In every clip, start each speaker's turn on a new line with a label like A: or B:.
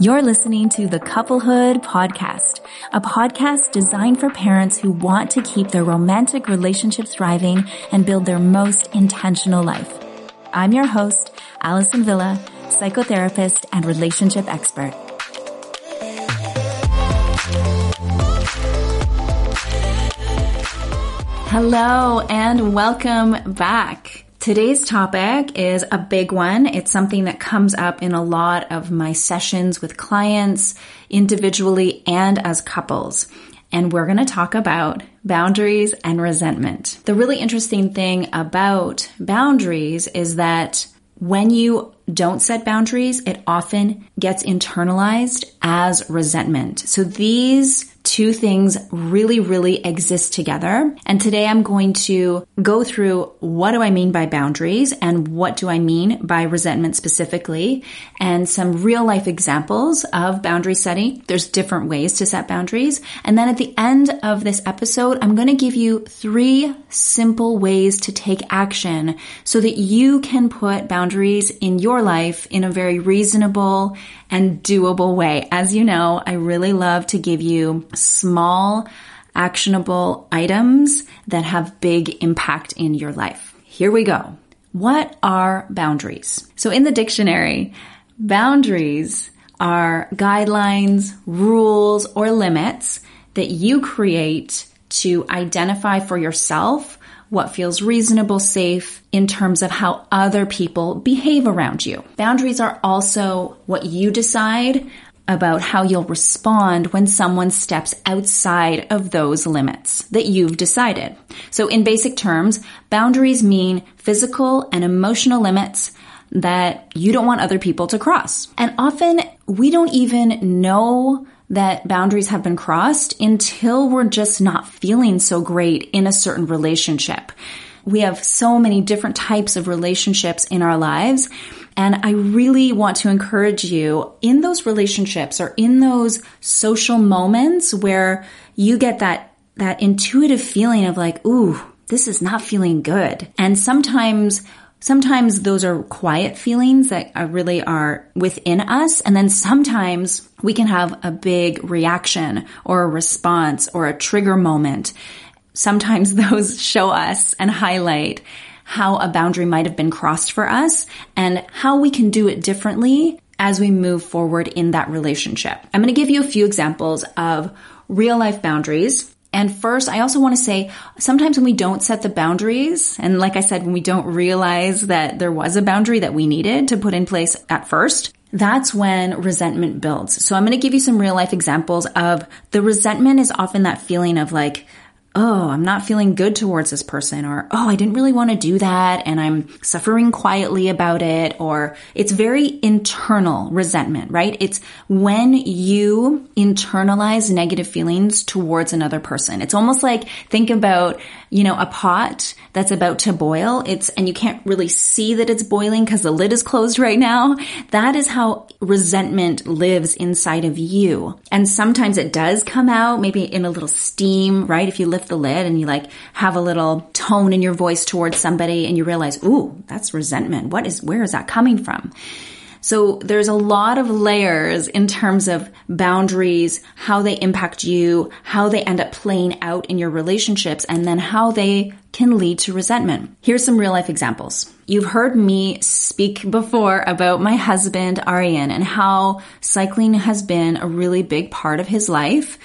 A: You're listening to the Couplehood Podcast, a podcast designed for parents who want to keep their romantic relationships thriving and build their most intentional life. I'm your host, Allison Villa, psychotherapist and relationship expert. Hello and welcome back. Today's topic is a big one. It's something that comes up in a lot of my sessions with clients, individually and as couples. And we're going to talk about boundaries and resentment. The really interesting thing about boundaries is that when you don't set boundaries, it often gets internalized as resentment. So these two things really, really exist together. And today I'm going to go through what do I mean by boundaries and what do I mean by resentment specifically and some real life examples of boundary setting. There's different ways to set boundaries. And then at the end of this episode, I'm going to give you three simple ways to take action so that you can put boundaries in your life in a very reasonable and doable way. As you know, I really love to give you small, actionable items that have big impact in your life. Here we go. What are boundaries? So in the dictionary, boundaries are guidelines, rules, or limits that you create to identify for yourself what feels reasonable, safe in terms of how other people behave around you. Boundaries are also what you decide about how you'll respond when someone steps outside of those limits that you've decided. So in basic terms, boundaries mean physical and emotional limits that you don't want other people to cross. And often we don't even know that boundaries have been crossed until we're just not feeling so great in a certain relationship. We have so many different types of relationships in our lives. And I really want to encourage you in those relationships or in those social moments where you get that, that intuitive feeling of like, ooh, this is not feeling good. And sometimes Sometimes those are quiet feelings that are really are within us. And then sometimes we can have a big reaction or a response or a trigger moment. Sometimes those show us and highlight how a boundary might have been crossed for us and how we can do it differently as we move forward in that relationship. I'm going to give you a few examples of real life boundaries and first, I also want to say sometimes when we don't set the boundaries, and like I said, when we don't realize that there was a boundary that we needed to put in place at first, that's when resentment builds. So I'm going to give you some real life examples of the resentment is often that feeling of like, oh, I'm not feeling good towards this person, or oh, I didn't really want to do that, and I'm suffering quietly about it, or it's very internal resentment, right? It's when you internalize negative feelings towards another person. It's almost like think about, you know, a pot that's about to boil. It's, and you can't really see that it's boiling because the lid is closed right now. That is how resentment lives inside of you. And sometimes it does come out, maybe in a little steam, right? If you lift the lid and you like have a little tone in your voice towards somebody and you realize, ooh, that's resentment. What is, where is that coming from? So there's a lot of layers in terms of boundaries, how they impact you, how they end up playing out in your relationships, and then how they can lead to resentment. Here's some real life examples. You've heard me speak before about my husband, Arian, and how cycling has been a really big part of his life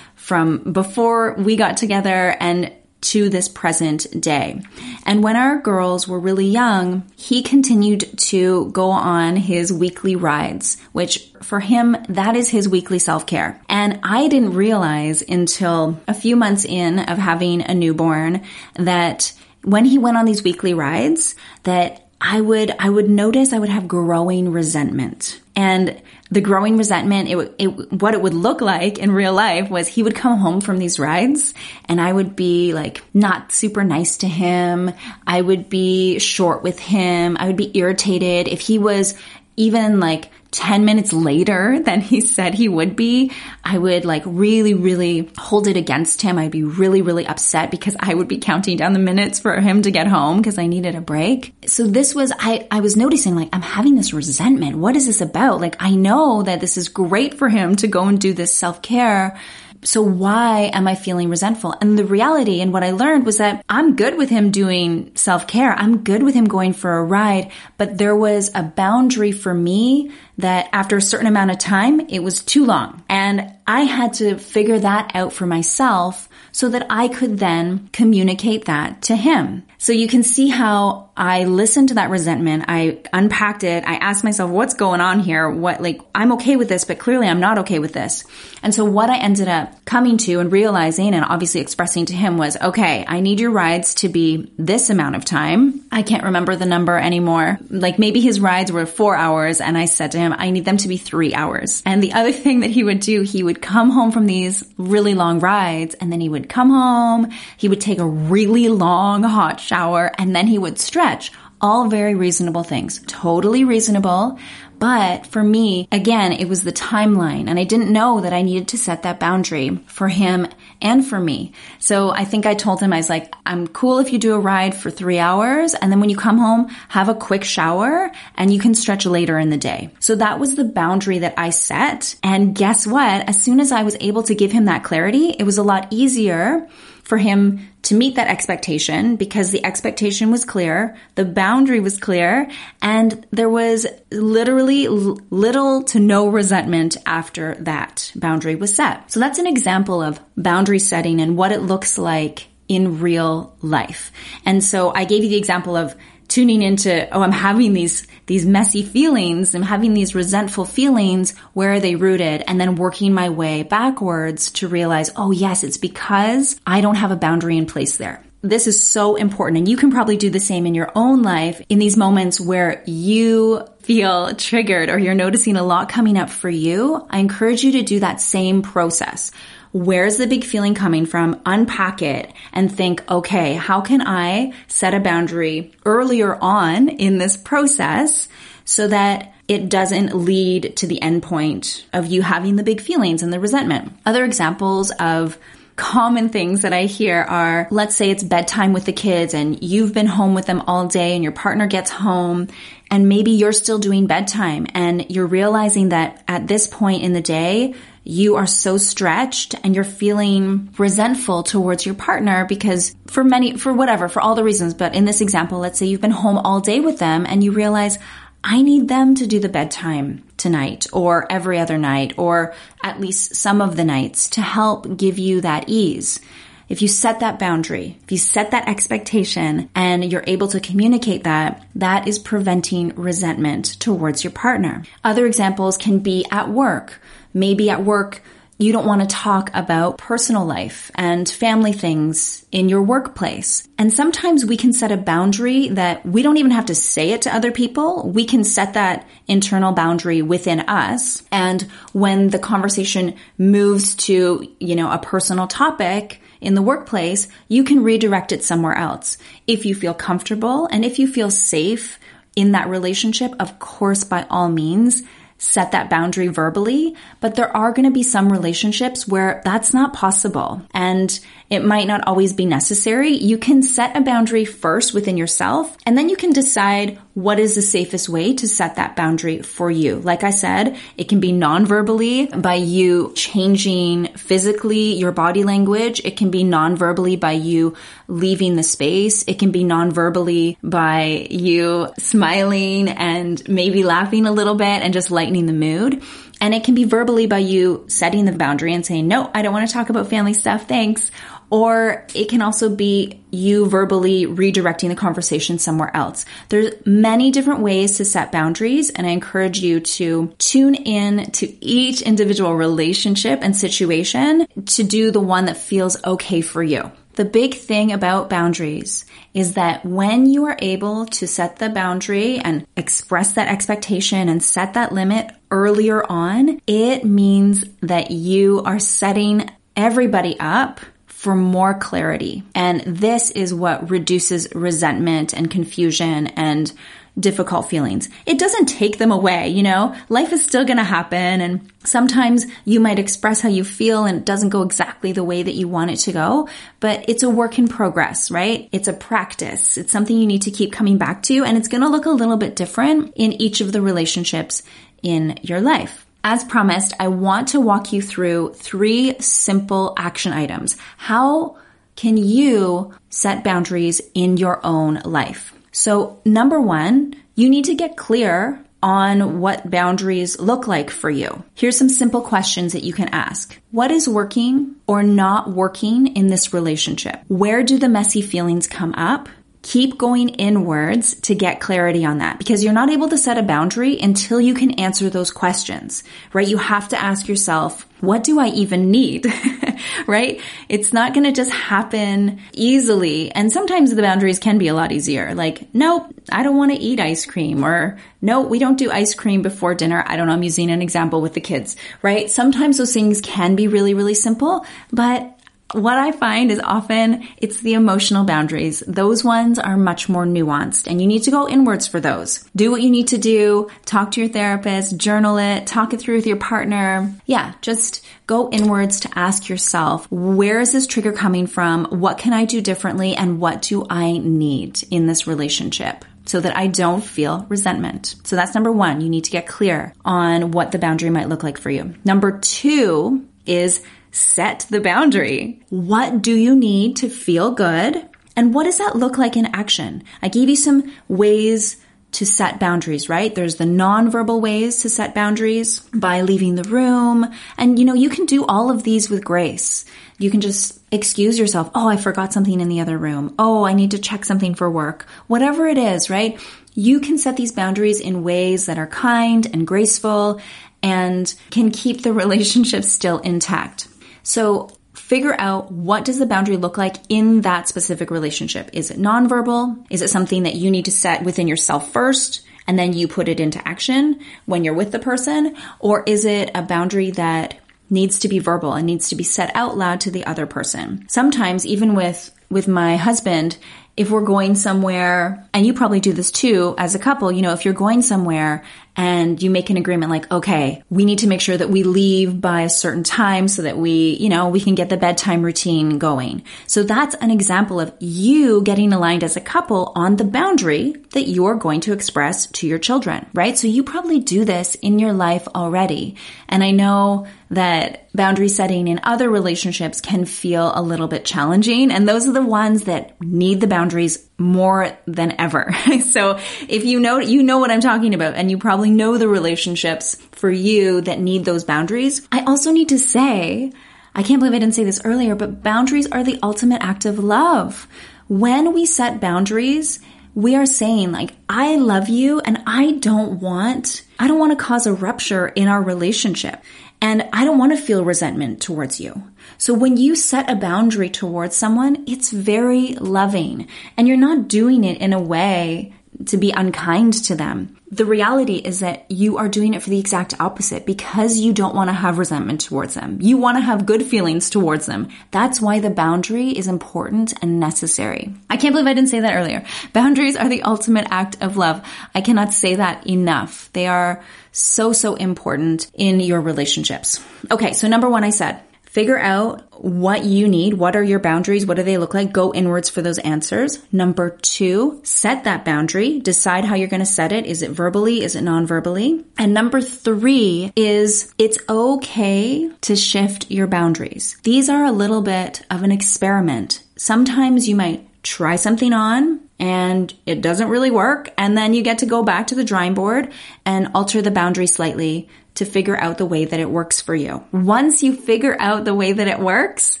A: from before we got together and to this present day. And when our girls were really young, he continued to go on his weekly rides, which for him, that is his weekly self care. And I didn't realize until a few months in of having a newborn that when he went on these weekly rides, that I would, I would notice I would have growing resentment. And the growing resentment, it, it, what it would look like in real life was he would come home from these rides and I would be like not super nice to him. I would be short with him. I would be irritated if he was even like 10 minutes later than he said he would be, I would like really, really hold it against him. I'd be really, really upset because I would be counting down the minutes for him to get home because I needed a break. So this was, I, I was noticing like, I'm having this resentment. What is this about? Like, I know that this is great for him to go and do this self care so why am I feeling resentful? And the reality and what I learned was that I'm good with him doing self care. I'm good with him going for a ride, but there was a boundary for me that after a certain amount of time, it was too long. And I had to figure that out for myself so that I could then communicate that to him. So you can see how I listened to that resentment. I unpacked it. I asked myself, what's going on here? What, like, I'm okay with this, but clearly I'm not okay with this. And so what I ended up coming to and realizing and obviously expressing to him was, okay, I need your rides to be this amount of time. I can't remember the number anymore. Like maybe his rides were four hours and I said to him, I need them to be three hours. And the other thing that he would do, he would come home from these really long rides and then he would come home. He would take a really long hot shower and then he would stretch. All very reasonable things. Totally reasonable. But for me, again, it was the timeline and I didn't know that I needed to set that boundary for him and for me. So I think I told him, I was like, I'm cool if you do a ride for three hours and then when you come home, have a quick shower and you can stretch later in the day. So that was the boundary that I set. And guess what? As soon as I was able to give him that clarity, it was a lot easier for him to meet that expectation because the expectation was clear, the boundary was clear, and there was literally little to no resentment after that boundary was set. So that's an example of boundary setting and what it looks like in real life. And so I gave you the example of tuning into, oh, I'm having these, these messy feelings. I'm having these resentful feelings. Where are they rooted? And then working my way backwards to realize, oh, yes, it's because I don't have a boundary in place there. This is so important. And you can probably do the same in your own life in these moments where you feel triggered or you're noticing a lot coming up for you. I encourage you to do that same process Where's the big feeling coming from? Unpack it and think, okay, how can I set a boundary earlier on in this process so that it doesn't lead to the end point of you having the big feelings and the resentment. Other examples of common things that I hear are, let's say it's bedtime with the kids and you've been home with them all day and your partner gets home and maybe you're still doing bedtime and you're realizing that at this point in the day, you are so stretched and you're feeling resentful towards your partner because for many, for whatever, for all the reasons. But in this example, let's say you've been home all day with them and you realize, I need them to do the bedtime tonight or every other night or at least some of the nights to help give you that ease. If you set that boundary, if you set that expectation and you're able to communicate that, that is preventing resentment towards your partner. Other examples can be at work. Maybe at work, you don't want to talk about personal life and family things in your workplace. And sometimes we can set a boundary that we don't even have to say it to other people. We can set that internal boundary within us. And when the conversation moves to, you know, a personal topic, in the workplace, you can redirect it somewhere else. If you feel comfortable and if you feel safe in that relationship, of course, by all means, set that boundary verbally, but there are going to be some relationships where that's not possible and it might not always be necessary. You can set a boundary first within yourself and then you can decide what is the safest way to set that boundary for you. Like I said, it can be non-verbally by you changing physically your body language. It can be non-verbally by you leaving the space. It can be non-verbally by you smiling and maybe laughing a little bit and just lightening the mood. And it can be verbally by you setting the boundary and saying, no, I don't want to talk about family stuff. Thanks. Or it can also be you verbally redirecting the conversation somewhere else. There's many different ways to set boundaries and I encourage you to tune in to each individual relationship and situation to do the one that feels okay for you. The big thing about boundaries is that when you are able to set the boundary and express that expectation and set that limit earlier on, it means that you are setting everybody up for more clarity. And this is what reduces resentment and confusion and difficult feelings. It doesn't take them away, you know? Life is still gonna happen and sometimes you might express how you feel and it doesn't go exactly the way that you want it to go, but it's a work in progress, right? It's a practice. It's something you need to keep coming back to and it's gonna look a little bit different in each of the relationships in your life. As promised, I want to walk you through three simple action items. How can you set boundaries in your own life? So number one, you need to get clear on what boundaries look like for you. Here's some simple questions that you can ask. What is working or not working in this relationship? Where do the messy feelings come up? Keep going inwards to get clarity on that because you're not able to set a boundary until you can answer those questions, right? You have to ask yourself, what do I even need? right? It's not going to just happen easily. And sometimes the boundaries can be a lot easier. Like, nope, I don't want to eat ice cream or no, we don't do ice cream before dinner. I don't know. I'm using an example with the kids, right? Sometimes those things can be really, really simple, but what I find is often it's the emotional boundaries. Those ones are much more nuanced and you need to go inwards for those. Do what you need to do, talk to your therapist, journal it, talk it through with your partner. Yeah, just go inwards to ask yourself, where is this trigger coming from? What can I do differently? And what do I need in this relationship? so that I don't feel resentment. So that's number one. You need to get clear on what the boundary might look like for you. Number two is set the boundary. What do you need to feel good? And what does that look like in action? I gave you some ways to set boundaries, right? There's the nonverbal ways to set boundaries by leaving the room. And you know, you can do all of these with grace. You can just excuse yourself. Oh, I forgot something in the other room. Oh, I need to check something for work. Whatever it is, right? You can set these boundaries in ways that are kind and graceful and can keep the relationship still intact. So figure out what does the boundary look like in that specific relationship. Is it nonverbal? Is it something that you need to set within yourself first? And then you put it into action when you're with the person? Or is it a boundary that needs to be verbal and needs to be said out loud to the other person? Sometimes even with, with my husband, if we're going somewhere, and you probably do this too as a couple, you know, if you're going somewhere and you make an agreement like, okay, we need to make sure that we leave by a certain time so that we, you know, we can get the bedtime routine going. So that's an example of you getting aligned as a couple on the boundary that you're going to express to your children, right? So you probably do this in your life already. And I know that boundary setting in other relationships can feel a little bit challenging. And those are the ones that need the boundaries more than ever. so if you know, you know what I'm talking about and you probably know the relationships for you that need those boundaries. I also need to say, I can't believe I didn't say this earlier, but boundaries are the ultimate act of love. When we set boundaries, we are saying like, I love you and I don't want, I don't want to cause a rupture in our relationship. And I don't want to feel resentment towards you. So when you set a boundary towards someone, it's very loving and you're not doing it in a way to be unkind to them. The reality is that you are doing it for the exact opposite because you don't want to have resentment towards them. You want to have good feelings towards them. That's why the boundary is important and necessary. I can't believe I didn't say that earlier. Boundaries are the ultimate act of love. I cannot say that enough. They are so, so important in your relationships. Okay. So number one, I said, Figure out what you need. What are your boundaries? What do they look like? Go inwards for those answers. Number two, set that boundary. Decide how you're going to set it. Is it verbally? Is it non-verbally? And number three is it's okay to shift your boundaries. These are a little bit of an experiment. Sometimes you might try something on and it doesn't really work. And then you get to go back to the drawing board and alter the boundary slightly to figure out the way that it works for you. Once you figure out the way that it works,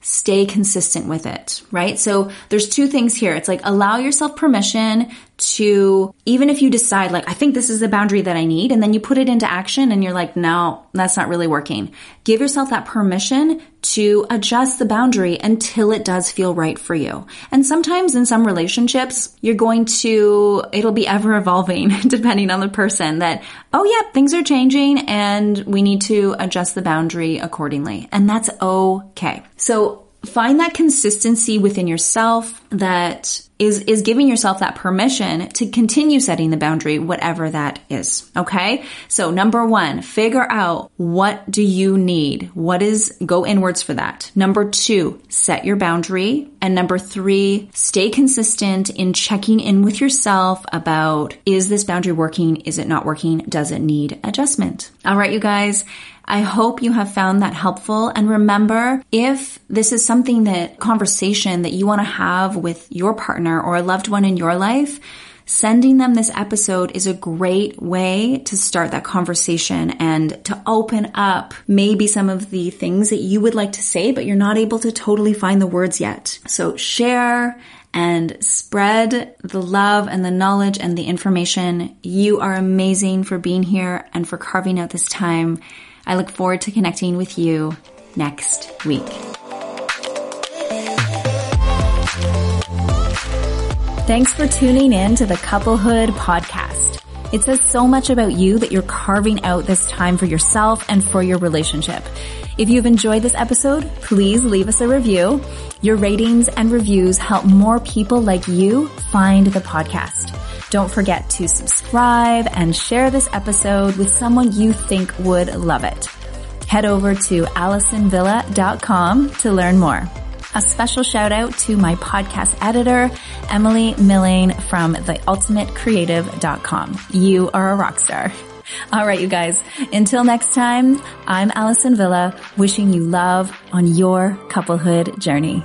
A: stay consistent with it, right? So there's two things here. It's like allow yourself permission to, even if you decide like, I think this is the boundary that I need, and then you put it into action and you're like, no, that's not really working. Give yourself that permission to adjust the boundary until it does feel right for you. And sometimes in some relationships, you're going to, it'll be ever evolving depending on the person that, oh yeah, things are changing and we need to adjust the boundary accordingly. And that's okay. So find that consistency within yourself that is, is giving yourself that permission to continue setting the boundary, whatever that is. Okay. So number one, figure out what do you need? What is, go inwards for that. Number two, set your boundary. And number three, stay consistent in checking in with yourself about is this boundary working? Is it not working? Does it need adjustment? All right, you guys. I hope you have found that helpful. And remember, if this is something that conversation that you want to have with your partner or a loved one in your life, sending them this episode is a great way to start that conversation and to open up maybe some of the things that you would like to say, but you're not able to totally find the words yet. So share and spread the love and the knowledge and the information. You are amazing for being here and for carving out this time. I look forward to connecting with you next week. Thanks for tuning in to the Couplehood podcast. It says so much about you that you're carving out this time for yourself and for your relationship. If you've enjoyed this episode, please leave us a review. Your ratings and reviews help more people like you find the podcast. Don't forget to subscribe and share this episode with someone you think would love it. Head over to AllisonVilla.com to learn more. A special shout out to my podcast editor, Emily Millane from theultimatecreative.com. You are a rock star. All right, you guys. Until next time, I'm Allison Villa wishing you love on your couplehood journey.